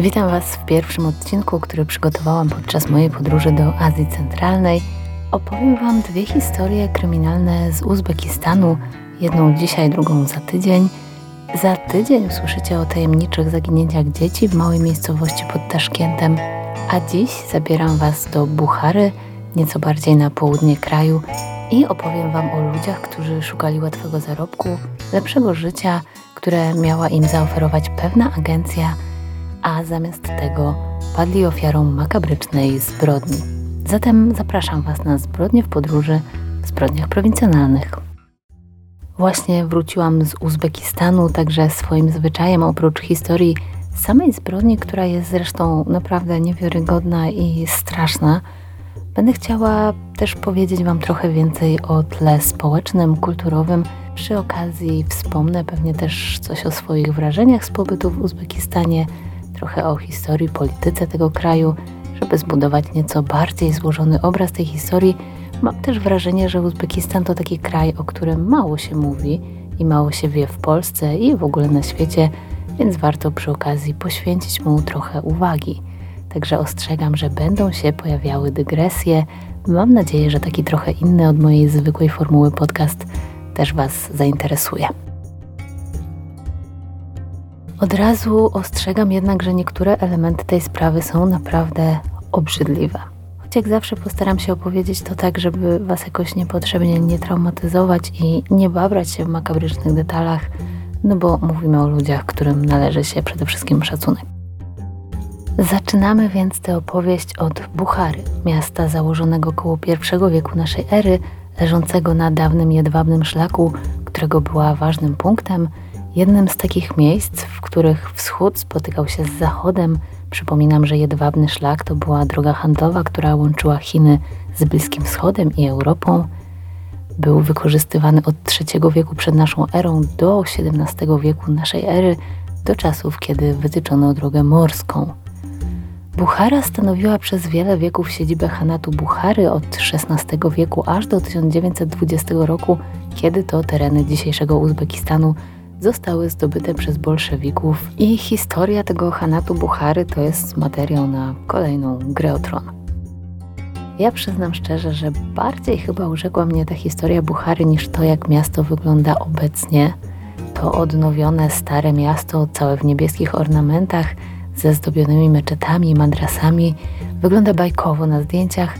Witam Was w pierwszym odcinku, który przygotowałam podczas mojej podróży do Azji Centralnej. Opowiem Wam dwie historie kryminalne z Uzbekistanu, jedną dzisiaj, drugą za tydzień. Za tydzień usłyszycie o tajemniczych zaginięciach dzieci w małej miejscowości pod Taszkientem, a dziś zabieram Was do Buchary, nieco bardziej na południe kraju i opowiem Wam o ludziach, którzy szukali łatwego zarobku, lepszego życia, które miała im zaoferować pewna agencja – a zamiast tego padli ofiarą makabrycznej zbrodni. Zatem zapraszam Was na zbrodnie w podróży w zbrodniach prowincjonalnych. Właśnie wróciłam z Uzbekistanu, także swoim zwyczajem, oprócz historii samej zbrodni, która jest zresztą naprawdę niewiarygodna i straszna, będę chciała też powiedzieć Wam trochę więcej o tle społecznym, kulturowym. Przy okazji wspomnę pewnie też coś o swoich wrażeniach z pobytu w Uzbekistanie, trochę o historii, polityce tego kraju, żeby zbudować nieco bardziej złożony obraz tej historii. Mam też wrażenie, że Uzbekistan to taki kraj, o którym mało się mówi i mało się wie w Polsce i w ogóle na świecie, więc warto przy okazji poświęcić mu trochę uwagi. Także ostrzegam, że będą się pojawiały dygresje. Mam nadzieję, że taki trochę inny od mojej zwykłej formuły podcast też Was zainteresuje. Od razu ostrzegam jednak, że niektóre elementy tej sprawy są naprawdę obrzydliwe. Choć jak zawsze postaram się opowiedzieć to tak, żeby Was jakoś niepotrzebnie nie traumatyzować i nie babrać się w makabrycznych detalach, no bo mówimy o ludziach, którym należy się przede wszystkim szacunek. Zaczynamy więc tę opowieść od Buchary, miasta założonego koło I wieku naszej ery, leżącego na dawnym jedwabnym szlaku, którego była ważnym punktem – Jednym z takich miejsc, w których wschód spotykał się z zachodem, przypominam, że jedwabny szlak to była droga handlowa, która łączyła Chiny z Bliskim Wschodem i Europą. Był wykorzystywany od III wieku przed naszą erą do XVII wieku naszej ery, do czasów, kiedy wytyczono drogę morską. Buchara stanowiła przez wiele wieków siedzibę Hanatu Buchary od XVI wieku aż do 1920 roku, kiedy to tereny dzisiejszego Uzbekistanu zostały zdobyte przez bolszewików i historia tego Hanatu Buchary to jest materiał na kolejną grę o tron. Ja przyznam szczerze, że bardziej chyba urzekła mnie ta historia Buchary niż to, jak miasto wygląda obecnie. To odnowione stare miasto, całe w niebieskich ornamentach, ze zdobionymi meczetami i madrasami, wygląda bajkowo na zdjęciach,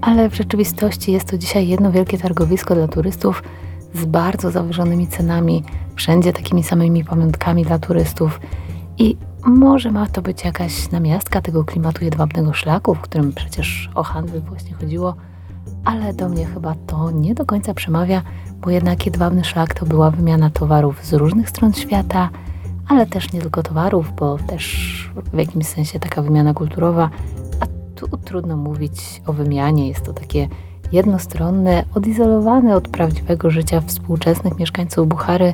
ale w rzeczywistości jest to dzisiaj jedno wielkie targowisko dla turystów z bardzo zawyżonymi cenami, wszędzie takimi samymi pamiątkami dla turystów. I może ma to być jakaś namiastka tego klimatu jedwabnego szlaku, w którym przecież o handel właśnie chodziło, ale do mnie chyba to nie do końca przemawia, bo jednak jedwabny szlak to była wymiana towarów z różnych stron świata, ale też nie tylko towarów, bo też w jakimś sensie taka wymiana kulturowa, a tu trudno mówić o wymianie, jest to takie jednostronne, odizolowane od prawdziwego życia współczesnych mieszkańców Buchary,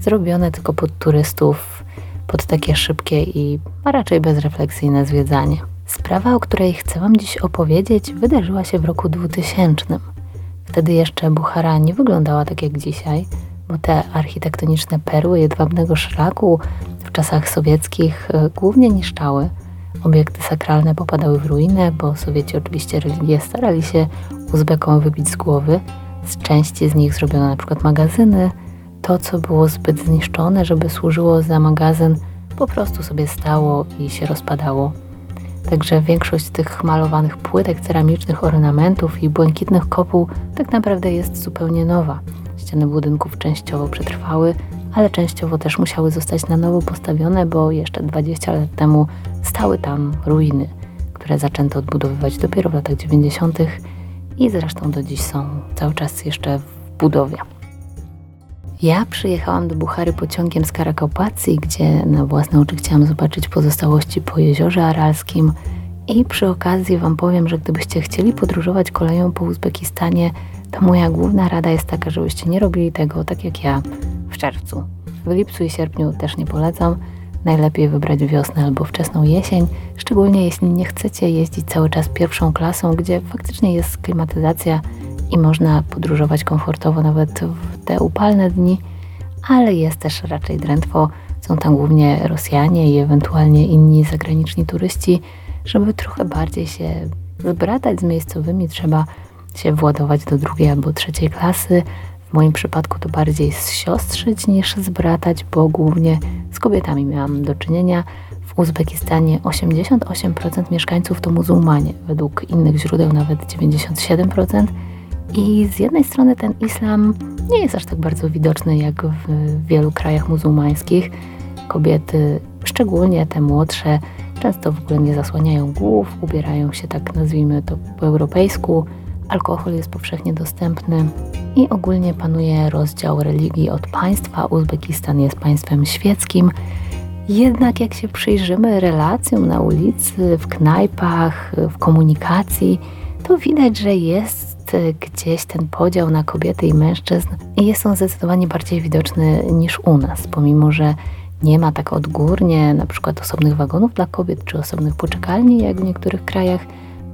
zrobione tylko pod turystów, pod takie szybkie i raczej bezrefleksyjne zwiedzanie. Sprawa, o której chcę Wam dziś opowiedzieć, wydarzyła się w roku 2000. Wtedy jeszcze Buchara nie wyglądała tak jak dzisiaj, bo te architektoniczne perły jedwabnego szlaku w czasach sowieckich e, głównie niszczały. Obiekty sakralne popadały w ruinę, bo Sowieci oczywiście religię starali się Uzbekom wybić z głowy. Z części z nich zrobiono na przykład magazyny. To, co było zbyt zniszczone, żeby służyło za magazyn, po prostu sobie stało i się rozpadało. Także większość tych malowanych płytek ceramicznych, ornamentów i błękitnych kopuł tak naprawdę jest zupełnie nowa. Ściany budynków częściowo przetrwały, ale częściowo też musiały zostać na nowo postawione, bo jeszcze 20 lat temu stały tam ruiny, które zaczęto odbudowywać dopiero w latach 90. i zresztą do dziś są cały czas jeszcze w budowie. Ja przyjechałam do Buchary pociągiem z Karakopacji, gdzie na własne oczy chciałam zobaczyć pozostałości po jeziorze aralskim. I przy okazji Wam powiem, że gdybyście chcieli podróżować koleją po Uzbekistanie, to moja główna rada jest taka, żebyście nie robili tego tak jak ja w czerwcu. W lipcu i sierpniu też nie polecam. Najlepiej wybrać wiosnę albo wczesną jesień, szczególnie jeśli nie chcecie jeździć cały czas pierwszą klasą, gdzie faktycznie jest klimatyzacja i można podróżować komfortowo nawet w te upalne dni, ale jest też raczej drętwo, Są tam głównie Rosjanie i ewentualnie inni zagraniczni turyści. Żeby trochę bardziej się zbratać z miejscowymi, trzeba się władować do drugiej albo trzeciej klasy. W moim przypadku to bardziej siostrzyć niż zbratać, bo głównie z kobietami miałam do czynienia. W Uzbekistanie 88% mieszkańców to muzułmanie, według innych źródeł nawet 97%. I z jednej strony ten islam nie jest aż tak bardzo widoczny jak w wielu krajach muzułmańskich. Kobiety, szczególnie te młodsze, często w ogóle nie zasłaniają głów, ubierają się tak nazwijmy to po europejsku. Alkohol jest powszechnie dostępny i ogólnie panuje rozdział religii od państwa. Uzbekistan jest państwem świeckim. Jednak jak się przyjrzymy relacjom na ulicy, w knajpach, w komunikacji, to widać, że jest gdzieś ten podział na kobiety i mężczyzn i jest on zdecydowanie bardziej widoczny niż u nas, pomimo że nie ma tak odgórnie na przykład osobnych wagonów dla kobiet czy osobnych poczekalni jak w niektórych krajach,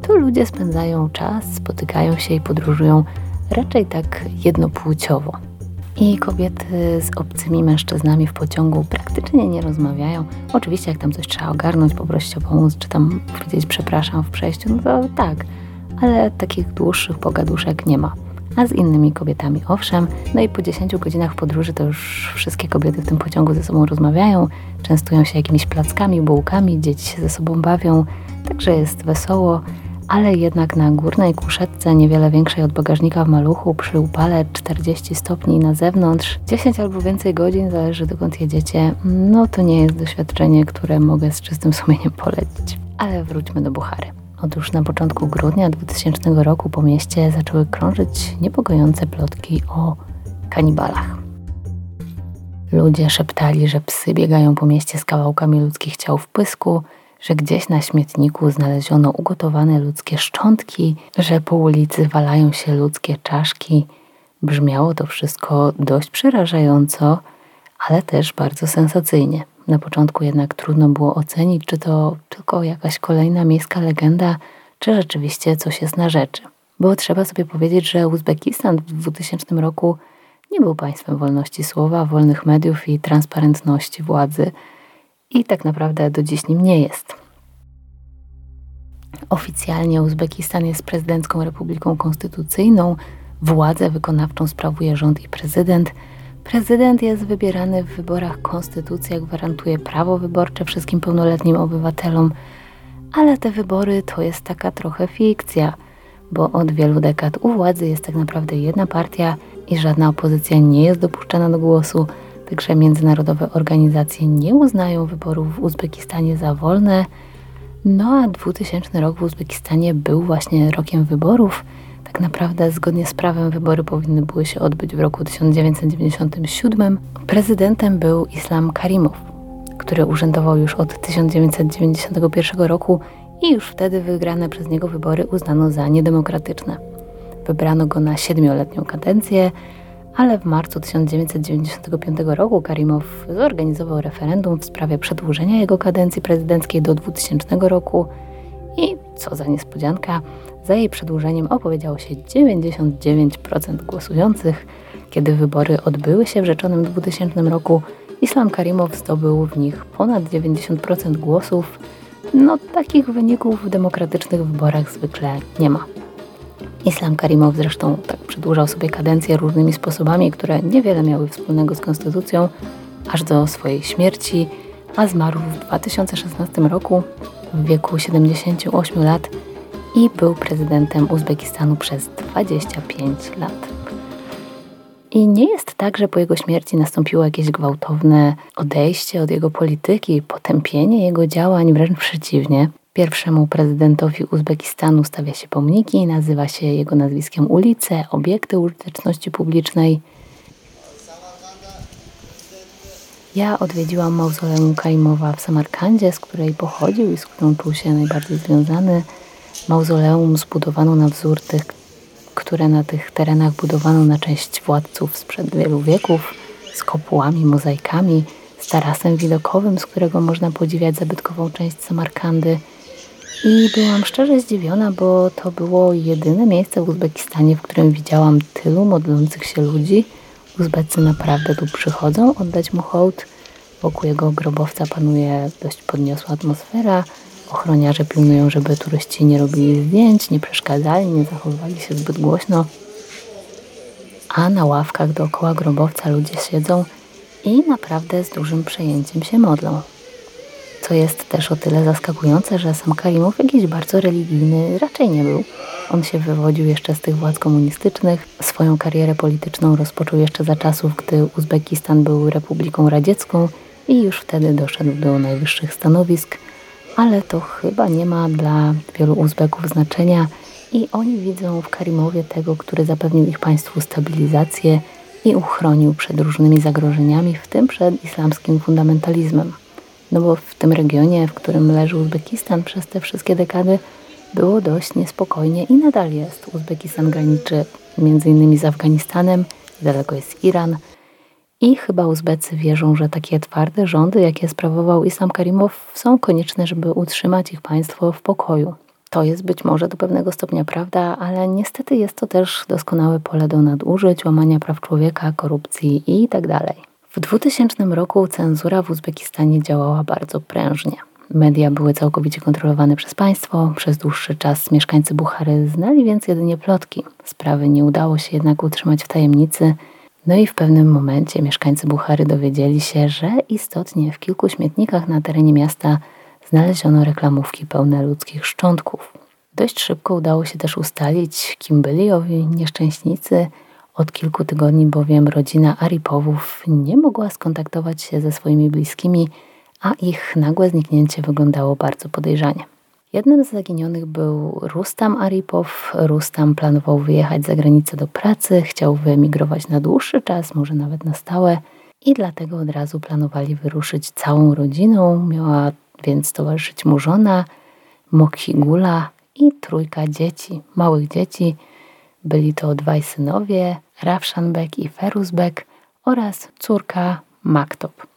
to ludzie spędzają czas, spotykają się i podróżują raczej tak jednopłciowo. I kobiety z obcymi mężczyznami w pociągu praktycznie nie rozmawiają. Oczywiście, jak tam coś trzeba ogarnąć, poprosić o pomoc, czy tam powiedzieć przepraszam w przejściu, no to tak, ale takich dłuższych pogaduszek nie ma. A z innymi kobietami owszem, no i po 10 godzinach podróży to już wszystkie kobiety w tym pociągu ze sobą rozmawiają, częstują się jakimiś plackami, bułkami, dzieci się ze sobą bawią, także jest wesoło, ale jednak na górnej kuszetce, niewiele większej od bagażnika w maluchu, przy upale 40 stopni na zewnątrz, 10 albo więcej godzin, zależy dokąd jedziecie, no to nie jest doświadczenie, które mogę z czystym sumieniem polecić. Ale wróćmy do Buchary. Otóż na początku grudnia 2000 roku po mieście zaczęły krążyć niepokojące plotki o kanibalach. Ludzie szeptali, że psy biegają po mieście z kawałkami ludzkich ciał w pysku, że gdzieś na śmietniku znaleziono ugotowane ludzkie szczątki, że po ulicy walają się ludzkie czaszki. Brzmiało to wszystko dość przerażająco, ale też bardzo sensacyjnie. Na początku jednak trudno było ocenić, czy to tylko jakaś kolejna miejska legenda, czy rzeczywiście coś jest na rzeczy. Bo trzeba sobie powiedzieć, że Uzbekistan w 2000 roku nie był państwem wolności słowa, wolnych mediów i transparentności władzy i tak naprawdę do dziś nim nie jest. Oficjalnie Uzbekistan jest prezydencką republiką konstytucyjną, władzę wykonawczą sprawuje rząd i prezydent – Prezydent jest wybierany w wyborach. Konstytucja gwarantuje prawo wyborcze wszystkim pełnoletnim obywatelom, ale te wybory to jest taka trochę fikcja, bo od wielu dekad u władzy jest tak naprawdę jedna partia i żadna opozycja nie jest dopuszczana do głosu, także międzynarodowe organizacje nie uznają wyborów w Uzbekistanie za wolne. No a 2000 rok w Uzbekistanie był właśnie rokiem wyborów tak naprawdę, zgodnie z prawem, wybory powinny były się odbyć w roku 1997. Prezydentem był Islam Karimow, który urzędował już od 1991 roku i już wtedy wygrane przez niego wybory uznano za niedemokratyczne. Wybrano go na siedmioletnią kadencję, ale w marcu 1995 roku Karimow zorganizował referendum w sprawie przedłużenia jego kadencji prezydenckiej do 2000 roku i, co za niespodzianka, za jej przedłużeniem opowiedziało się 99% głosujących. Kiedy wybory odbyły się w rzeczonym 2000 roku, Islam Karimow zdobył w nich ponad 90% głosów. No, takich wyników w demokratycznych wyborach zwykle nie ma. Islam Karimow zresztą tak przedłużał sobie kadencję różnymi sposobami, które niewiele miały wspólnego z konstytucją, aż do swojej śmierci, a zmarł w 2016 roku w wieku 78 lat i był prezydentem Uzbekistanu przez 25 lat. I nie jest tak, że po jego śmierci nastąpiło jakieś gwałtowne odejście od jego polityki, potępienie jego działań, wręcz przeciwnie. Pierwszemu prezydentowi Uzbekistanu stawia się pomniki, nazywa się jego nazwiskiem ulice, obiekty użyteczności publicznej. Ja odwiedziłam mauzoleum Kaimowa w Samarkandzie, z której pochodził i z którą czuł się najbardziej związany. Mauzoleum zbudowano na wzór tych, które na tych terenach budowano na cześć władców sprzed wielu wieków, z kopułami, mozaikami, z tarasem widokowym, z którego można podziwiać zabytkową część Samarkandy. I byłam szczerze zdziwiona, bo to było jedyne miejsce w Uzbekistanie, w którym widziałam tylu modlących się ludzi. Uzbecy naprawdę tu przychodzą oddać mu hołd. Wokół jego grobowca panuje dość podniosła atmosfera. Ochroniarze pilnują, żeby turyści nie robili zdjęć, nie przeszkadzali, nie zachowywali się zbyt głośno. A na ławkach dookoła grobowca ludzie siedzą i naprawdę z dużym przejęciem się modlą. Co jest też o tyle zaskakujące, że sam Karimow jakiś bardzo religijny raczej nie był. On się wywodził jeszcze z tych władz komunistycznych. Swoją karierę polityczną rozpoczął jeszcze za czasów, gdy Uzbekistan był republiką radziecką i już wtedy doszedł do najwyższych stanowisk, ale to chyba nie ma dla wielu Uzbeków znaczenia i oni widzą w Karimowie tego, który zapewnił ich państwu stabilizację i uchronił przed różnymi zagrożeniami, w tym przed islamskim fundamentalizmem. No bo w tym regionie, w którym leży Uzbekistan przez te wszystkie dekady, było dość niespokojnie i nadal jest. Uzbekistan graniczy m.in. z Afganistanem, niedaleko jest Iran. I chyba Uzbecy wierzą, że takie twarde rządy, jakie sprawował Islam Karimow, są konieczne, żeby utrzymać ich państwo w pokoju. To jest być może do pewnego stopnia prawda, ale niestety jest to też doskonałe pole do nadużyć, łamania praw człowieka, korupcji itd. Tak w 2000 roku cenzura w Uzbekistanie działała bardzo prężnie. Media były całkowicie kontrolowane przez państwo. Przez dłuższy czas mieszkańcy Buchary znali więc jedynie plotki. Sprawy nie udało się jednak utrzymać w tajemnicy. No i w pewnym momencie mieszkańcy Buchary dowiedzieli się, że istotnie w kilku śmietnikach na terenie miasta znaleziono reklamówki pełne ludzkich szczątków. Dość szybko udało się też ustalić, kim byli owi nieszczęśnicy. Od kilku tygodni bowiem rodzina Aripowów nie mogła skontaktować się ze swoimi bliskimi, a ich nagłe zniknięcie wyglądało bardzo podejrzanie. Jednym z zaginionych był Rustam Aripow. Rustam planował wyjechać za granicę do pracy, chciał wyemigrować na dłuższy czas, może nawet na stałe i dlatego od razu planowali wyruszyć całą rodziną. Miała więc towarzyszyć mu żona, Mokhigula i trójka dzieci, małych dzieci. Byli to dwaj synowie, Rawshanbek i Feruzbek oraz córka Maktop.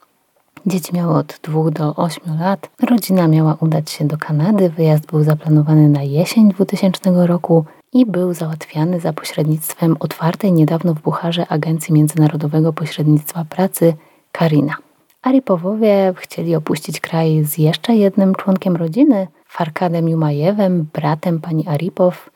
Dzieci miały od 2 do 8 lat. Rodzina miała udać się do Kanady. Wyjazd był zaplanowany na jesień 2000 roku i był załatwiany za pośrednictwem otwartej niedawno w Bucharze Agencji Międzynarodowego Pośrednictwa Pracy Karina. Aripowowie chcieli opuścić kraj z jeszcze jednym członkiem rodziny, Farkadem Jumajewem, bratem pani Aripow.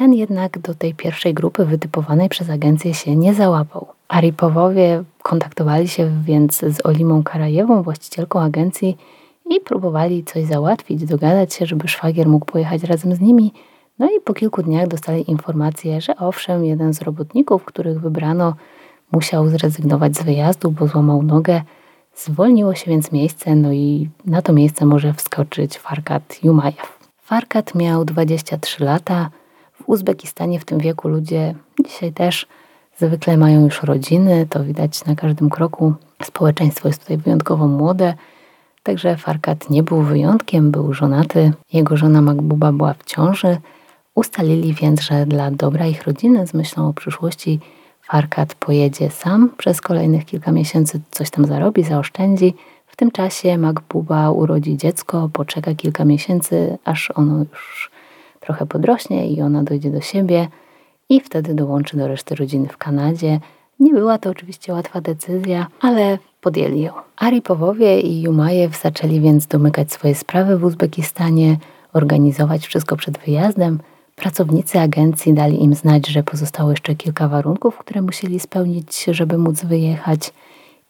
Ten jednak do tej pierwszej grupy wytypowanej przez agencję się nie załapał. Aripowowie kontaktowali się więc z Olimą Karajewą, właścicielką agencji i próbowali coś załatwić, dogadać się, żeby szwagier mógł pojechać razem z nimi. No i po kilku dniach dostali informację, że owszem, jeden z robotników, których wybrano, musiał zrezygnować z wyjazdu, bo złamał nogę. Zwolniło się więc miejsce, no i na to miejsce może wskoczyć Farkat Jumajew. Farkat miał 23 lata. W Uzbekistanie w tym wieku ludzie dzisiaj też zwykle mają już rodziny, to widać na każdym kroku. Społeczeństwo jest tutaj wyjątkowo młode, także Farkat nie był wyjątkiem, był żonaty. Jego żona Magbuba była w ciąży. Ustalili więc, że dla dobra ich rodziny z myślą o przyszłości Farkat pojedzie sam przez kolejnych kilka miesięcy, coś tam zarobi, zaoszczędzi. W tym czasie Magbuba urodzi dziecko, poczeka kilka miesięcy, aż ono już trochę podrośnie i ona dojdzie do siebie i wtedy dołączy do reszty rodziny w Kanadzie. Nie była to oczywiście łatwa decyzja, ale podjęli ją. Aripowowie i Jumajew zaczęli więc domykać swoje sprawy w Uzbekistanie, organizować wszystko przed wyjazdem – Pracownicy agencji dali im znać, że pozostało jeszcze kilka warunków, które musieli spełnić, żeby móc wyjechać.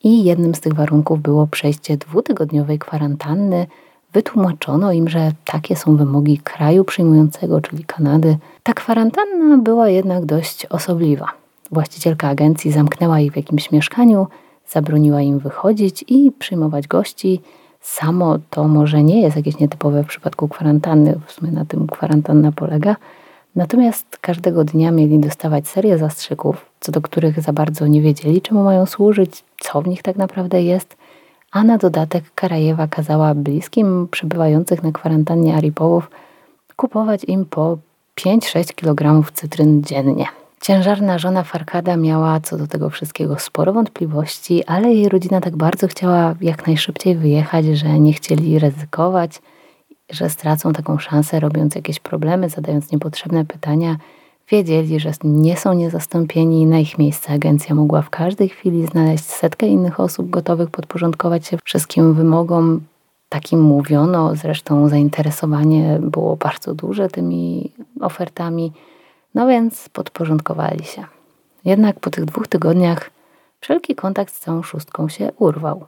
I jednym z tych warunków było przejście dwutygodniowej kwarantanny. Wytłumaczono im, że takie są wymogi kraju przyjmującego, czyli Kanady. Ta kwarantanna była jednak dość osobliwa. Właścicielka agencji zamknęła ich w jakimś mieszkaniu, zabroniła im wychodzić i przyjmować gości. Samo to może nie jest jakieś nietypowe w przypadku kwarantanny, w sumie na tym kwarantanna polega, Natomiast każdego dnia mieli dostawać serię zastrzyków, co do których za bardzo nie wiedzieli, czemu mają służyć, co w nich tak naprawdę jest, a na dodatek Karajewa kazała bliskim przebywających na kwarantannie Aripołów kupować im po 5-6 kg cytryn dziennie. Ciężarna żona Farkada miała co do tego wszystkiego sporo wątpliwości, ale jej rodzina tak bardzo chciała jak najszybciej wyjechać, że nie chcieli ryzykować – że stracą taką szansę, robiąc jakieś problemy, zadając niepotrzebne pytania, Wiedzieli, że nie są niezastąpieni i na ich miejsce agencja mogła w każdej chwili znaleźć setkę innych osób gotowych podporządkować się wszystkim wymogom. Takim mówiono, zresztą zainteresowanie było bardzo duże tymi ofertami, no więc podporządkowali się. Jednak po tych dwóch tygodniach wszelki kontakt z całą szóstką się urwał.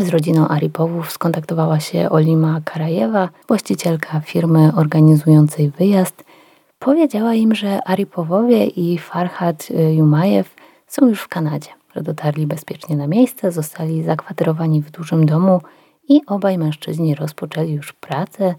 Z rodziną Aripowów skontaktowała się Olima Karajewa, właścicielka firmy organizującej wyjazd. Powiedziała im, że Aripowowie i Farhad Jumajew są już w Kanadzie, że dotarli bezpiecznie na miejsce, zostali zakwaterowani w dużym domu i obaj mężczyźni rozpoczęli już pracę.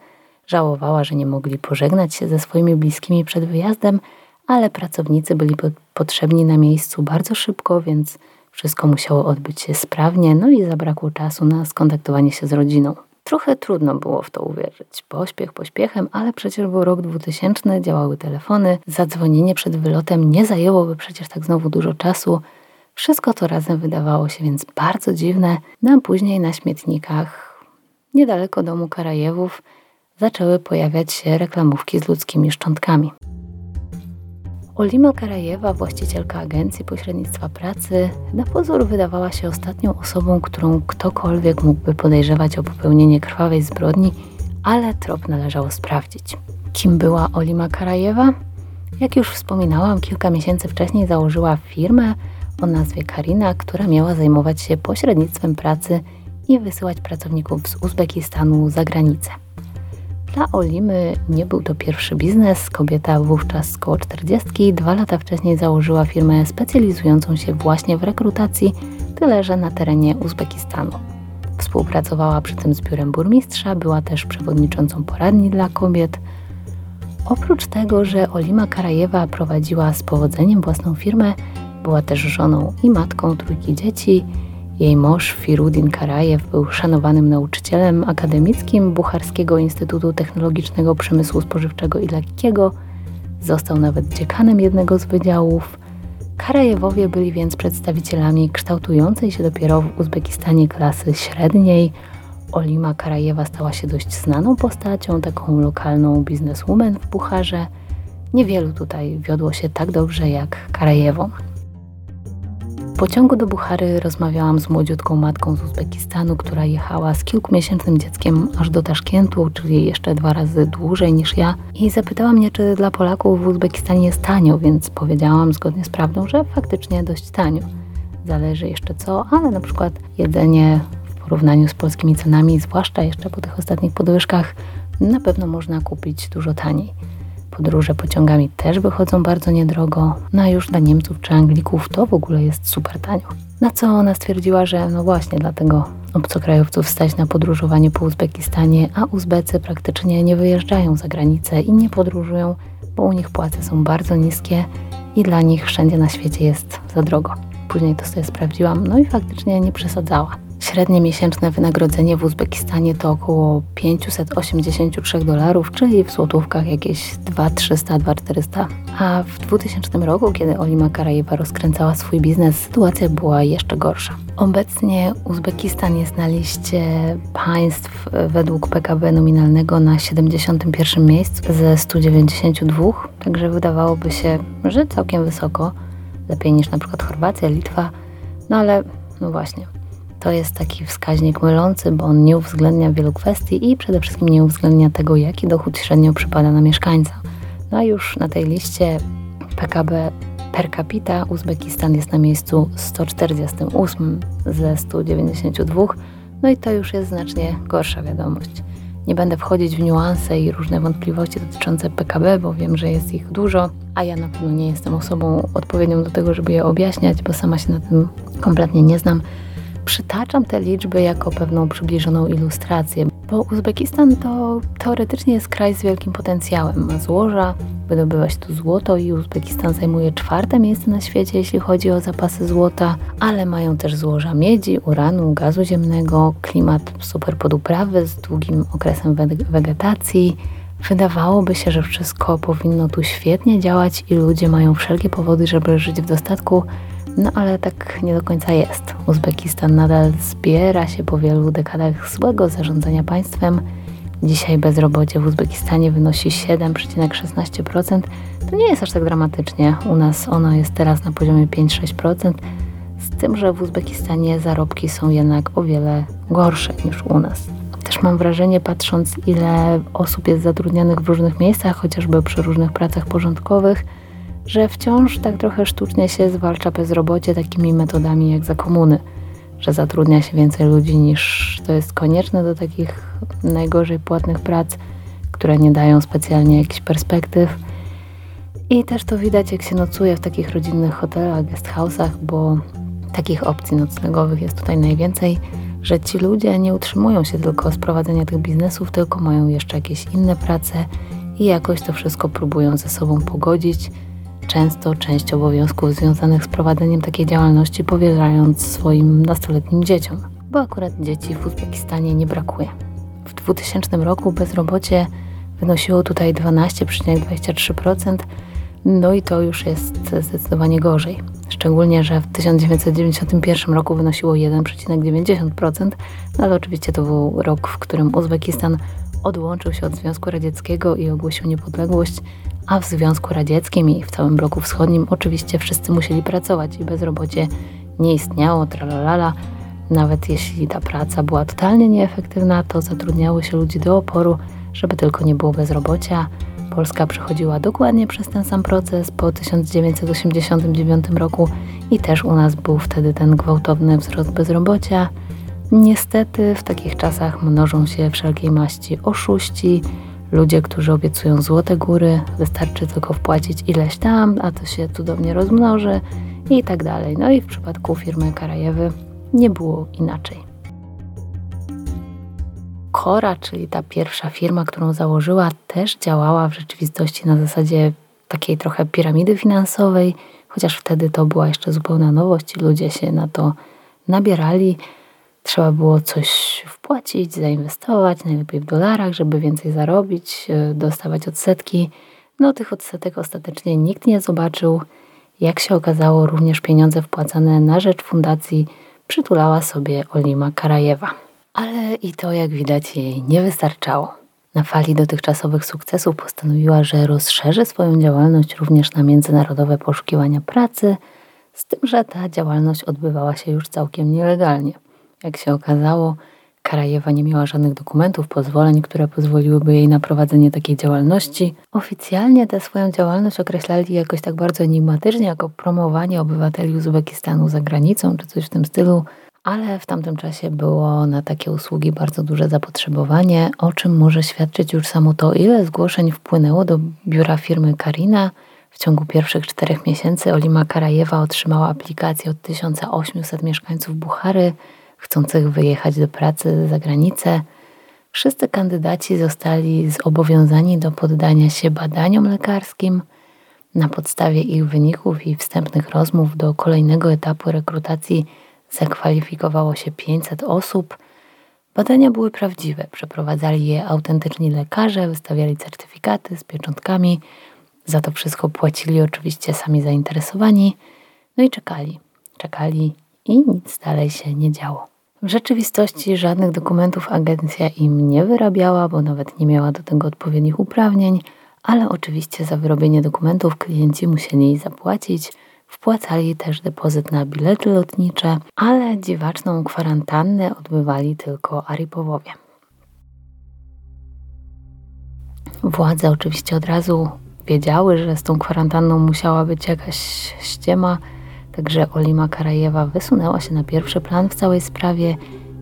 Żałowała, że nie mogli pożegnać się ze swoimi bliskimi przed wyjazdem, ale pracownicy byli potrzebni na miejscu bardzo szybko, więc wszystko musiało odbyć się sprawnie, no i zabrakło czasu na skontaktowanie się z rodziną. Trochę trudno było w to uwierzyć. Pośpiech pośpiechem, ale przecież był rok 2000, działały telefony, zadzwonienie przed wylotem nie zajęłoby przecież tak znowu dużo czasu. Wszystko to razem wydawało się więc bardzo dziwne, no a później na śmietnikach, niedaleko domu Karajewów, zaczęły pojawiać się reklamówki z ludzkimi szczątkami. Olima Karajewa, właścicielka agencji pośrednictwa pracy, na pozór wydawała się ostatnią osobą, którą ktokolwiek mógłby podejrzewać o popełnienie krwawej zbrodni, ale trop należało sprawdzić. Kim była Olima Karajewa? Jak już wspominałam, kilka miesięcy wcześniej założyła firmę o nazwie Karina, która miała zajmować się pośrednictwem pracy i wysyłać pracowników z Uzbekistanu za granicę. Dla Olimy nie był to pierwszy biznes. Kobieta wówczas koło 40, dwa lata wcześniej założyła firmę specjalizującą się właśnie w rekrutacji, tyle że na terenie Uzbekistanu. Współpracowała przy tym z biurem burmistrza, była też przewodniczącą poradni dla kobiet. Oprócz tego, że Olima Karajewa prowadziła z powodzeniem własną firmę, była też żoną i matką trójki dzieci jej mąż Firudin Karajew był szanowanym nauczycielem akademickim Bucharskiego Instytutu Technologicznego Przemysłu Spożywczego i Lekkiego. Został nawet dziekanem jednego z wydziałów. Karajewowie byli więc przedstawicielami kształtującej się dopiero w Uzbekistanie klasy średniej. Olima Karajewa stała się dość znaną postacią, taką lokalną bizneswoman w Bucharze. Niewielu tutaj wiodło się tak dobrze jak Karajewom pociągu do Buchary rozmawiałam z młodziutką matką z Uzbekistanu, która jechała z kilkumiesięcznym dzieckiem aż do Taszkentu, czyli jeszcze dwa razy dłużej niż ja. I zapytała mnie, czy dla Polaków w Uzbekistanie jest tanio, więc powiedziałam zgodnie z prawdą, że faktycznie dość tanio. Zależy jeszcze co, ale na przykład jedzenie w porównaniu z polskimi cenami, zwłaszcza jeszcze po tych ostatnich podwyżkach, na pewno można kupić dużo taniej. Podróże pociągami też wychodzą bardzo niedrogo, no a już dla Niemców czy Anglików to w ogóle jest super tanio. Na co ona stwierdziła, że no właśnie dlatego obcokrajowców stać na podróżowanie po Uzbekistanie, a Uzbecy praktycznie nie wyjeżdżają za granicę i nie podróżują, bo u nich płace są bardzo niskie i dla nich wszędzie na świecie jest za drogo. Później to sobie sprawdziłam, no i faktycznie nie przesadzała. Średnie miesięczne wynagrodzenie w Uzbekistanie to około 583 dolarów, czyli w złotówkach jakieś 2300, 2400. A w 2000 roku, kiedy Olima Karajewa rozkręcała swój biznes, sytuacja była jeszcze gorsza. Obecnie Uzbekistan jest na liście państw według PKB nominalnego na 71 miejscu ze 192, także wydawałoby się, że całkiem wysoko, lepiej niż na przykład Chorwacja, Litwa, no ale no właśnie, to jest taki wskaźnik mylący, bo on nie uwzględnia wielu kwestii i przede wszystkim nie uwzględnia tego, jaki dochód średnio przypada na mieszkańca. No a już na tej liście PKB per capita Uzbekistan jest na miejscu 148 ze 192, no i to już jest znacznie gorsza wiadomość. Nie będę wchodzić w niuanse i różne wątpliwości dotyczące PKB, bo wiem, że jest ich dużo, a ja na pewno nie jestem osobą odpowiednią do tego, żeby je objaśniać, bo sama się na tym kompletnie nie znam. Przytaczam te liczby jako pewną przybliżoną ilustrację, bo Uzbekistan to teoretycznie jest kraj z wielkim potencjałem. Ma złoża, wydobywa się tu złoto i Uzbekistan zajmuje czwarte miejsce na świecie, jeśli chodzi o zapasy złota, ale mają też złoża miedzi, uranu, gazu ziemnego, klimat super pod uprawy z długim okresem wegetacji. Wydawałoby się, że wszystko powinno tu świetnie działać i ludzie mają wszelkie powody, żeby żyć w dostatku, no ale tak nie do końca jest. Uzbekistan nadal zbiera się po wielu dekadach złego zarządzania państwem. Dzisiaj bezrobocie w Uzbekistanie wynosi 7,16%. To nie jest aż tak dramatycznie. U nas ono jest teraz na poziomie 5-6%, z tym, że w Uzbekistanie zarobki są jednak o wiele gorsze niż u nas. Też mam wrażenie, patrząc ile osób jest zatrudnionych w różnych miejscach, chociażby przy różnych pracach porządkowych, że wciąż tak trochę sztucznie się zwalcza bezrobocie takimi metodami jak za komuny, że zatrudnia się więcej ludzi niż to jest konieczne do takich najgorzej płatnych prac, które nie dają specjalnie jakichś perspektyw. I też to widać, jak się nocuje w takich rodzinnych hotelach, guest house'ach, bo takich opcji noclegowych jest tutaj najwięcej, że ci ludzie nie utrzymują się tylko z prowadzenia tych biznesów, tylko mają jeszcze jakieś inne prace i jakoś to wszystko próbują ze sobą pogodzić często część obowiązków związanych z prowadzeniem takiej działalności powierzając swoim nastoletnim dzieciom, bo akurat dzieci w Uzbekistanie nie brakuje. W 2000 roku bezrobocie wynosiło tutaj 12,23%, no i to już jest zdecydowanie gorzej. Szczególnie, że w 1991 roku wynosiło 1,90%, no ale oczywiście to był rok, w którym Uzbekistan odłączył się od Związku Radzieckiego i ogłosił niepodległość, a w Związku Radzieckim i w całym bloku wschodnim oczywiście wszyscy musieli pracować i bezrobocie nie istniało, tralalala. Nawet jeśli ta praca była totalnie nieefektywna, to zatrudniały się ludzi do oporu, żeby tylko nie było bezrobocia. Polska przechodziła dokładnie przez ten sam proces po 1989 roku i też u nas był wtedy ten gwałtowny wzrost bezrobocia. Niestety w takich czasach mnożą się wszelkiej maści oszuści, ludzie, którzy obiecują złote góry, wystarczy tylko wpłacić ileś tam, a to się cudownie rozmnoży i tak dalej. No i w przypadku firmy Karajewy nie było inaczej. Kora, czyli ta pierwsza firma, którą założyła, też działała w rzeczywistości na zasadzie takiej trochę piramidy finansowej, chociaż wtedy to była jeszcze zupełna nowość i ludzie się na to nabierali. Trzeba było coś wpłacić, zainwestować, najlepiej w dolarach, żeby więcej zarobić, e, dostawać odsetki. No tych odsetek ostatecznie nikt nie zobaczył. Jak się okazało, również pieniądze wpłacane na rzecz fundacji przytulała sobie Olima Karajewa. Ale i to, jak widać, jej nie wystarczało. Na fali dotychczasowych sukcesów postanowiła, że rozszerzy swoją działalność również na międzynarodowe poszukiwania pracy, z tym, że ta działalność odbywała się już całkiem nielegalnie. Jak się okazało, Karajewa nie miała żadnych dokumentów, pozwoleń, które pozwoliłyby jej na prowadzenie takiej działalności. Oficjalnie tę swoją działalność określali jakoś tak bardzo enigmatycznie, jako promowanie obywateli Uzbekistanu za granicą, czy coś w tym stylu, ale w tamtym czasie było na takie usługi bardzo duże zapotrzebowanie, o czym może świadczyć już samo to, ile zgłoszeń wpłynęło do biura firmy Karina. W ciągu pierwszych czterech miesięcy Olima Karajewa otrzymała aplikację od 1800 mieszkańców Buchary, chcących wyjechać do pracy za granicę. Wszyscy kandydaci zostali zobowiązani do poddania się badaniom lekarskim. Na podstawie ich wyników i wstępnych rozmów do kolejnego etapu rekrutacji zakwalifikowało się 500 osób. Badania były prawdziwe, przeprowadzali je autentyczni lekarze, wystawiali certyfikaty z pieczątkami. Za to wszystko płacili oczywiście sami zainteresowani. No i czekali, czekali i nic dalej się nie działo. W rzeczywistości żadnych dokumentów agencja im nie wyrabiała, bo nawet nie miała do tego odpowiednich uprawnień, ale oczywiście za wyrobienie dokumentów klienci musieli zapłacić. Wpłacali też depozyt na bilety lotnicze, ale dziwaczną kwarantannę odbywali tylko Aripowowie. Władze oczywiście od razu wiedziały, że z tą kwarantanną musiała być jakaś ściema, Także Olima Karajewa wysunęła się na pierwszy plan w całej sprawie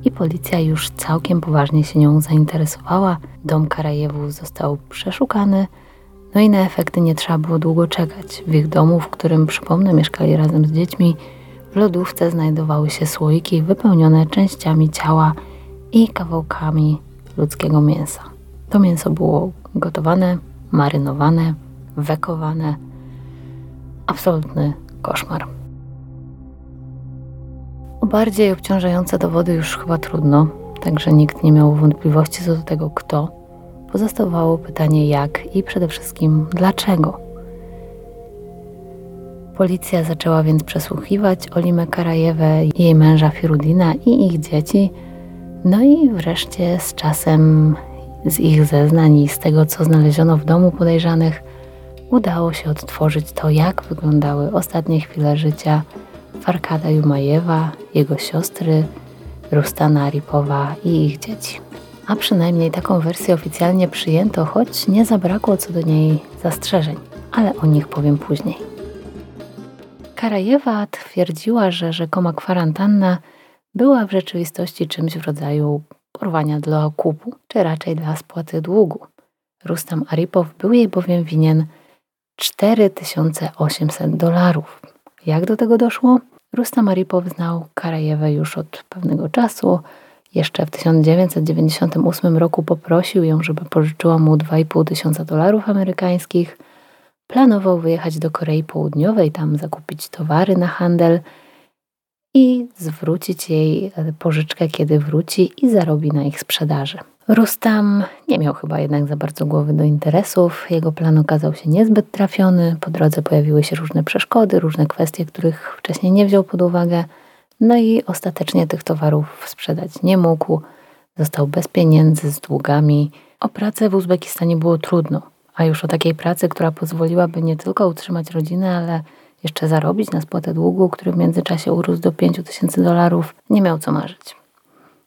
i policja już całkiem poważnie się nią zainteresowała. Dom Karajewów został przeszukany, no i na efekty nie trzeba było długo czekać. W ich domu, w którym przypomnę mieszkali razem z dziećmi, w lodówce znajdowały się słoiki wypełnione częściami ciała i kawałkami ludzkiego mięsa. To mięso było gotowane, marynowane, wekowane. Absolutny koszmar. O bardziej obciążające dowody już chyba trudno, także nikt nie miał wątpliwości co do tego, kto. Pozostawało pytanie jak i przede wszystkim dlaczego. Policja zaczęła więc przesłuchiwać Olimę Karajewę, jej męża Firudina i ich dzieci. No i wreszcie z czasem Z ich zeznań i z tego, co znaleziono w domu podejrzanych, udało się odtworzyć to, jak wyglądały ostatnie chwile życia Farkada Jumajewa, jego siostry, Rustana Aripowa i ich dzieci. A przynajmniej taką wersję oficjalnie przyjęto, choć nie zabrakło co do niej zastrzeżeń, ale o nich powiem później. Karajewa twierdziła, że rzekoma kwarantanna była w rzeczywistości czymś w rodzaju porwania dla okupu, czy raczej dla spłaty długu. Rustam Aripow był jej bowiem winien 4800 dolarów. Jak do tego doszło? Rustam Aripow znał Karajewę już od pewnego czasu. Jeszcze w 1998 roku poprosił ją, żeby pożyczyła mu 2,5 tysiąca dolarów amerykańskich. Planował wyjechać do Korei Południowej, tam zakupić towary na handel i zwrócić jej pożyczkę, kiedy wróci i zarobi na ich sprzedaży. Rustam nie miał chyba jednak za bardzo głowy do interesów. Jego plan okazał się niezbyt trafiony. Po drodze pojawiły się różne przeszkody, różne kwestie, których wcześniej nie wziął pod uwagę. No i ostatecznie tych towarów sprzedać nie mógł. Został bez pieniędzy, z długami. O pracę w Uzbekistanie było trudno, a już o takiej pracy, która pozwoliłaby nie tylko utrzymać rodzinę, ale jeszcze zarobić na spłatę długu, który w międzyczasie urósł do 5 tysięcy dolarów, nie miał co marzyć.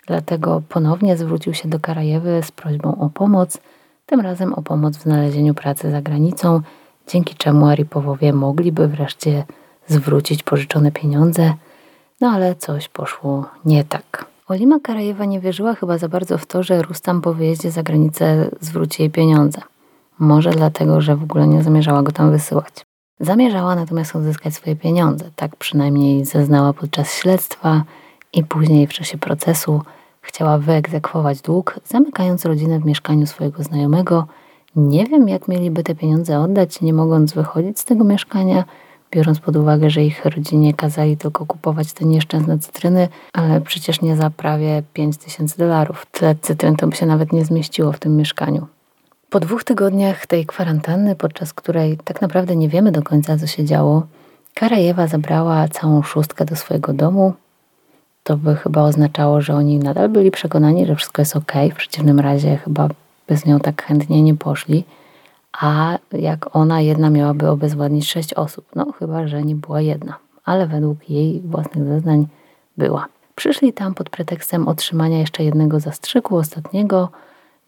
Dlatego ponownie zwrócił się do Karajewy z prośbą o pomoc, tym razem o pomoc w znalezieniu pracy za granicą, dzięki czemu Aripowowie mogliby wreszcie zwrócić pożyczone pieniądze, no ale coś poszło nie tak. Olima Karajewa nie wierzyła chyba za bardzo w to, że Rustam po wyjeździe za granicę zwróci jej pieniądze. Może dlatego, że w ogóle nie zamierzała go tam wysyłać. Zamierzała natomiast odzyskać swoje pieniądze, tak przynajmniej zeznała podczas śledztwa i później w czasie procesu chciała wyegzekwować dług, zamykając rodzinę w mieszkaniu swojego znajomego. Nie wiem, jak mieliby te pieniądze oddać, nie mogąc wychodzić z tego mieszkania, biorąc pod uwagę, że ich rodzinie kazali tylko kupować te nieszczęsne cytryny, ale przecież nie za prawie 5 tysięcy dolarów. Tyle cytryn to by się nawet nie zmieściło w tym mieszkaniu. Po dwóch tygodniach tej kwarantanny, podczas której tak naprawdę nie wiemy do końca, co się działo, Karajewa zabrała całą szóstkę do swojego domu. To by chyba oznaczało, że oni nadal byli przekonani, że wszystko jest ok. W przeciwnym razie chyba by z nią tak chętnie nie poszli. A jak ona jedna miałaby obezwładnić sześć osób? No chyba, że nie była jedna. Ale według jej własnych zeznań była. Przyszli tam pod pretekstem otrzymania jeszcze jednego zastrzyku, ostatniego,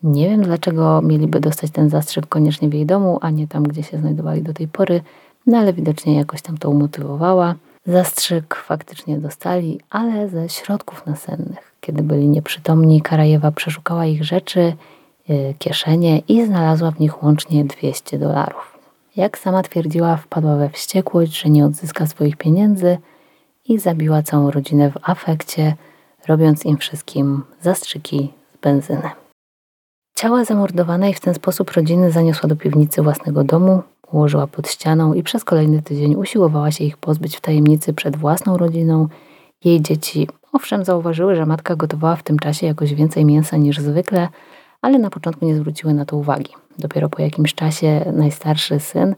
nie wiem, dlaczego mieliby dostać ten zastrzyk koniecznie w jej domu, a nie tam, gdzie się znajdowali do tej pory, no ale widocznie jakoś tam to umotywowała. Zastrzyk faktycznie dostali, ale ze środków nasennych. Kiedy byli nieprzytomni, Karajewa przeszukała ich rzeczy, yy, kieszenie i znalazła w nich łącznie 200 dolarów. Jak sama twierdziła, wpadła we wściekłość, że nie odzyska swoich pieniędzy i zabiła całą rodzinę w afekcie, robiąc im wszystkim zastrzyki z benzyny. Ciała zamordowanej w ten sposób rodziny zaniosła do piwnicy własnego domu, ułożyła pod ścianą i przez kolejny tydzień usiłowała się ich pozbyć w tajemnicy przed własną rodziną. Jej dzieci, owszem, zauważyły, że matka gotowała w tym czasie jakoś więcej mięsa niż zwykle, ale na początku nie zwróciły na to uwagi. Dopiero po jakimś czasie najstarszy syn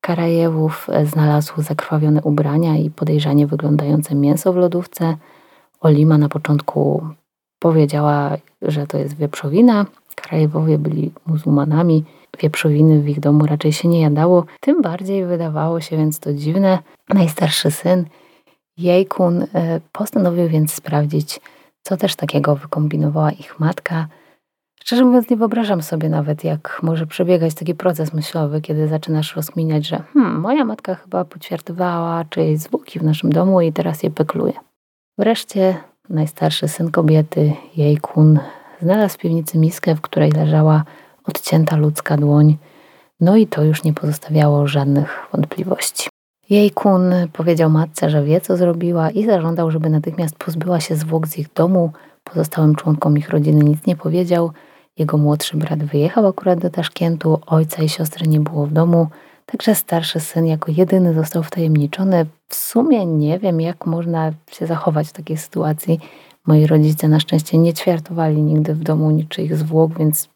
Karajewów znalazł zakrwawione ubrania i podejrzanie wyglądające mięso w lodówce. Olima na początku powiedziała, że to jest wieprzowina, Krajewowie byli muzułmanami, wieprzowiny w ich domu raczej się nie jadało, tym bardziej wydawało się więc to dziwne. Najstarszy syn, Jejkun, e, postanowił więc sprawdzić, co też takiego wykombinowała ich matka. Szczerze mówiąc, nie wyobrażam sobie nawet, jak może przebiegać taki proces myślowy, kiedy zaczynasz rozkminiać, że hmm, moja matka chyba poćwiartowała czyjeś zwłoki w naszym domu i teraz je pekluje. Wreszcie najstarszy syn kobiety, Jejkun, Znalazł w piwnicy miskę, w której leżała odcięta ludzka dłoń, no i to już nie pozostawiało żadnych wątpliwości. Jej kun powiedział matce, że wie, co zrobiła i zażądał, żeby natychmiast pozbyła się zwłok z ich domu. Pozostałym członkom ich rodziny nic nie powiedział. Jego młodszy brat wyjechał akurat do Taszkentu, ojca i siostry nie było w domu, także starszy syn jako jedyny został wtajemniczony. W sumie nie wiem, jak można się zachować w takiej sytuacji. Moi rodzice na szczęście nie ćwiartowali nigdy w domu niczyich zwłok, więc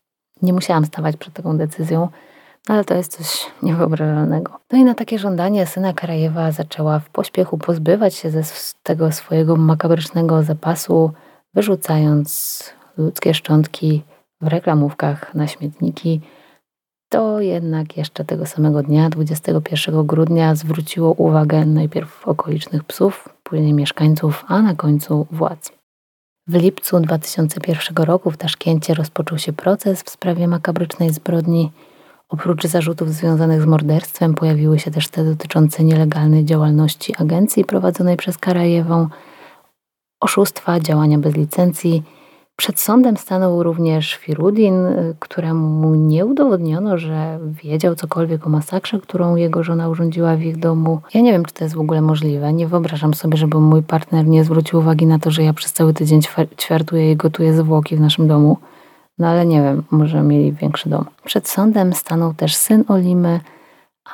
nie musiałam stawać przed taką decyzją, no ale to jest coś niewyobrażalnego. No i na takie żądanie syna Karajewa zaczęła w pośpiechu pozbywać się ze tego swojego makabrycznego zapasu, wyrzucając ludzkie szczątki w reklamówkach na śmietniki, to jednak jeszcze tego samego dnia, 21 grudnia, zwróciło uwagę najpierw okolicznych psów, później mieszkańców, a na końcu władz. W lipcu 2001 roku w Taszkencie rozpoczął się proces w sprawie makabrycznej zbrodni. Oprócz zarzutów związanych z morderstwem pojawiły się też te dotyczące nielegalnej działalności agencji prowadzonej przez Karajewą, oszustwa, działania bez licencji – przed sądem stanął również Firudin, y, któremu nie udowodniono, że wiedział cokolwiek o masakrze, którą jego żona urządziła w ich domu. Ja nie wiem, czy to jest w ogóle możliwe. Nie wyobrażam sobie, żeby mój partner nie zwrócił uwagi na to, że ja przez cały tydzień ćwiartuję i gotuję zwłoki w naszym domu. No ale nie wiem, może mieli większy dom. Przed sądem stanął też syn Olimy,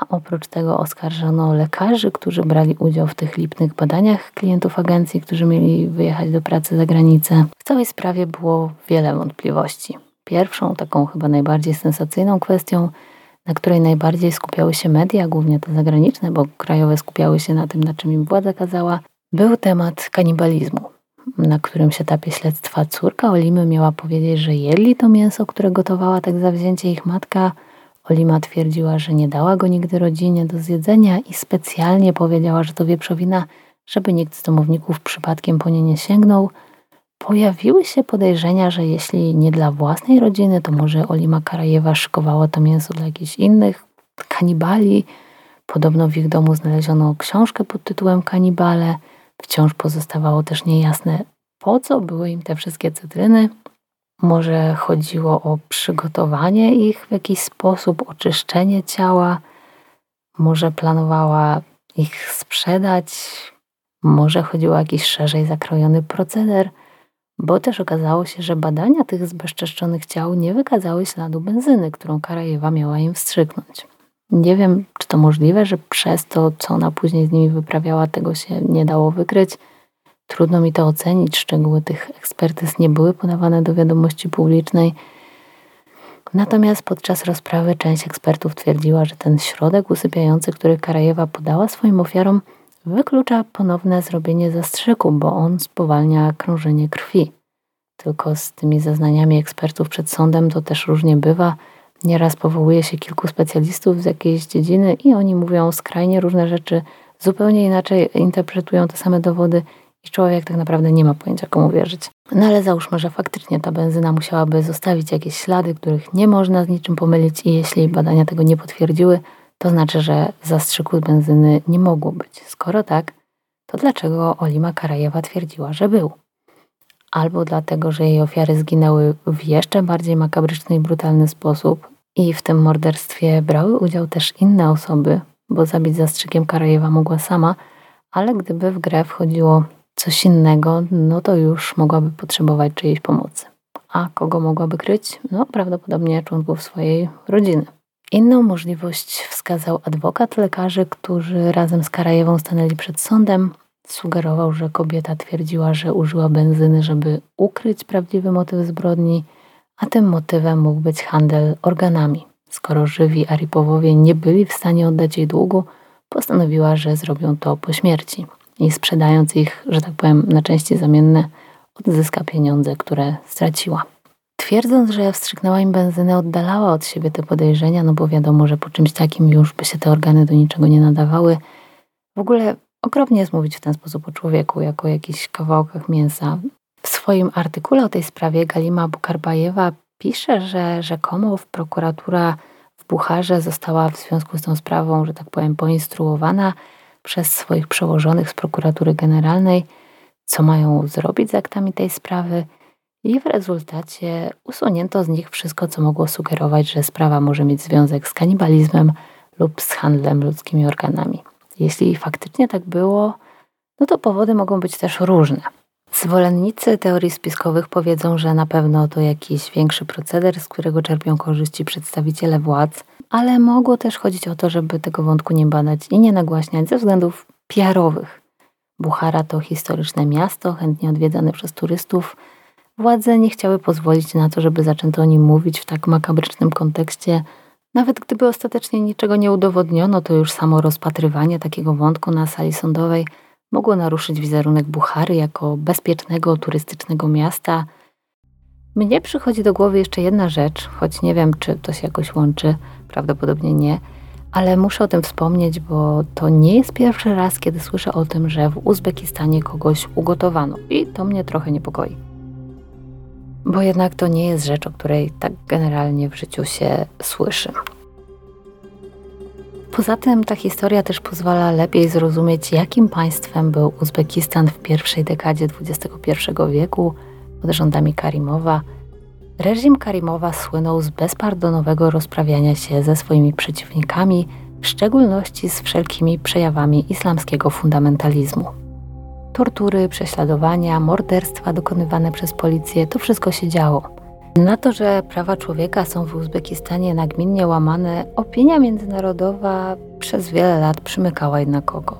a oprócz tego oskarżono lekarzy, którzy brali udział w tych lipnych badaniach klientów agencji, którzy mieli wyjechać do pracy za granicę. W całej sprawie było wiele wątpliwości. Pierwszą, taką chyba najbardziej sensacyjną kwestią, na której najbardziej skupiały się media, głównie te zagraniczne, bo krajowe skupiały się na tym, na czym im władza kazała, był temat kanibalizmu, na którym się etapie śledztwa córka Olimy miała powiedzieć, że jedli to mięso, które gotowała tak zawzięcie ich matka, Olima twierdziła, że nie dała go nigdy rodzinie do zjedzenia i specjalnie powiedziała, że to wieprzowina, żeby nikt z domowników przypadkiem po nie nie sięgnął. Pojawiły się podejrzenia, że jeśli nie dla własnej rodziny, to może Olima Karajewa szykowała to mięso dla jakichś innych kanibali. Podobno w ich domu znaleziono książkę pod tytułem Kanibale. Wciąż pozostawało też niejasne, po co były im te wszystkie cytryny. Może chodziło o przygotowanie ich w jakiś sposób, oczyszczenie ciała, może planowała ich sprzedać, może chodziło o jakiś szerzej zakrojony proceder, bo też okazało się, że badania tych zbezczeszczonych ciał nie wykazały śladu benzyny, którą Karajewa miała im wstrzyknąć. Nie wiem, czy to możliwe, że przez to, co ona później z nimi wyprawiała, tego się nie dało wykryć. Trudno mi to ocenić, szczegóły tych ekspertyz nie były podawane do wiadomości publicznej. Natomiast podczas rozprawy część ekspertów twierdziła, że ten środek usypiający, który Karajewa podała swoim ofiarom, wyklucza ponowne zrobienie zastrzyku, bo on spowalnia krążenie krwi. Tylko z tymi zeznaniami ekspertów przed sądem to też różnie bywa. Nieraz powołuje się kilku specjalistów z jakiejś dziedziny i oni mówią skrajnie różne rzeczy, zupełnie inaczej interpretują te same dowody i człowiek tak naprawdę nie ma pojęcia, komu wierzyć. No ale załóżmy, że faktycznie ta benzyna musiałaby zostawić jakieś ślady, których nie można z niczym pomylić, i jeśli badania tego nie potwierdziły, to znaczy, że zastrzyku benzyny nie mogło być. Skoro tak, to dlaczego Olima Karajewa twierdziła, że był? Albo dlatego, że jej ofiary zginęły w jeszcze bardziej makabryczny i brutalny sposób, i w tym morderstwie brały udział też inne osoby, bo zabić zastrzykiem Karajewa mogła sama, ale gdyby w grę wchodziło coś innego, no to już mogłaby potrzebować czyjejś pomocy. A kogo mogłaby kryć? No, prawdopodobnie członków swojej rodziny. Inną możliwość wskazał adwokat lekarzy, którzy razem z Karajewą stanęli przed sądem. Sugerował, że kobieta twierdziła, że użyła benzyny, żeby ukryć prawdziwy motyw zbrodni, a tym motywem mógł być handel organami. Skoro żywi Aripowowie nie byli w stanie oddać jej długu, postanowiła, że zrobią to po śmierci i sprzedając ich, że tak powiem, na części zamienne, odzyska pieniądze, które straciła. Twierdząc, że wstrzyknęła im benzynę, oddalała od siebie te podejrzenia, no bo wiadomo, że po czymś takim już by się te organy do niczego nie nadawały. W ogóle okropnie jest mówić w ten sposób o człowieku, jako o jakichś kawałkach mięsa. W swoim artykule o tej sprawie Galima Bukarbajewa pisze, że rzekomo prokuratura w Bucharze została w związku z tą sprawą, że tak powiem, poinstruowana przez swoich przełożonych z prokuratury generalnej, co mają zrobić z aktami tej sprawy, i w rezultacie usunięto z nich wszystko, co mogło sugerować, że sprawa może mieć związek z kanibalizmem lub z handlem ludzkimi organami. Jeśli faktycznie tak było, no to powody mogą być też różne. Zwolennicy teorii spiskowych powiedzą, że na pewno to jakiś większy proceder, z którego czerpią korzyści przedstawiciele władz, ale mogło też chodzić o to, żeby tego wątku nie badać i nie nagłaśniać ze względów PR-owych. Buchara to historyczne miasto, chętnie odwiedzane przez turystów. Władze nie chciały pozwolić na to, żeby zaczęto o nim mówić w tak makabrycznym kontekście. Nawet gdyby ostatecznie niczego nie udowodniono, to już samo rozpatrywanie takiego wątku na sali sądowej mogło naruszyć wizerunek Buchary jako bezpiecznego turystycznego miasta – Mnie przychodzi do głowy jeszcze jedna rzecz, choć nie wiem, czy to się jakoś łączy, prawdopodobnie nie, ale muszę o tym wspomnieć, bo to nie jest pierwszy raz, kiedy słyszę o tym, że w Uzbekistanie kogoś ugotowano i to mnie trochę niepokoi. Bo jednak to nie jest rzecz, o której tak generalnie w życiu się słyszy. Poza tym ta historia też pozwala lepiej zrozumieć, jakim państwem był Uzbekistan w pierwszej dekadzie XXI wieku pod rządami Karimowa. Reżim Karimowa słynął z bezpardonowego rozprawiania się ze swoimi przeciwnikami, w szczególności z wszelkimi przejawami islamskiego fundamentalizmu. Tortury, prześladowania, morderstwa dokonywane przez policję to wszystko się działo. Na to, że prawa człowieka są w Uzbekistanie nagminnie łamane, opinia międzynarodowa przez wiele lat przymykała jednak oko.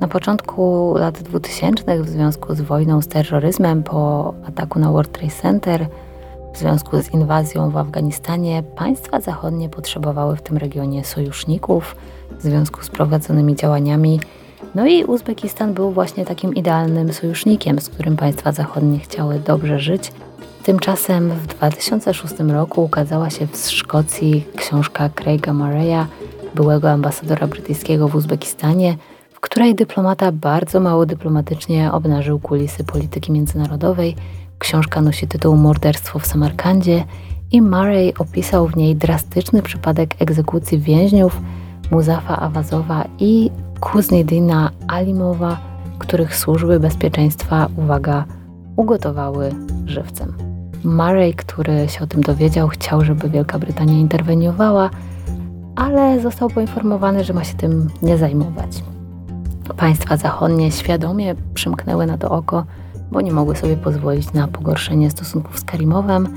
Na początku lat 2000 w związku z wojną z terroryzmem po ataku na World Trade Center, w związku z inwazją w Afganistanie, państwa zachodnie potrzebowały w tym regionie sojuszników w związku z prowadzonymi działaniami. No i Uzbekistan był właśnie takim idealnym sojusznikiem, z którym państwa zachodnie chciały dobrze żyć Tymczasem w 2006 roku ukazała się w Szkocji książka Craiga Murraya, byłego ambasadora brytyjskiego w Uzbekistanie, w której dyplomata bardzo mało dyplomatycznie obnażył kulisy polityki międzynarodowej. Książka nosi tytuł Morderstwo w Samarkandzie i Murray opisał w niej drastyczny przypadek egzekucji więźniów Muzafa Awazowa i Kuznidina Alimowa, których służby bezpieczeństwa, uwaga, ugotowały żywcem. Murray, który się o tym dowiedział, chciał, żeby Wielka Brytania interweniowała, ale został poinformowany, że ma się tym nie zajmować. Państwa zachodnie świadomie przymknęły na to oko, bo nie mogły sobie pozwolić na pogorszenie stosunków z Karimowem.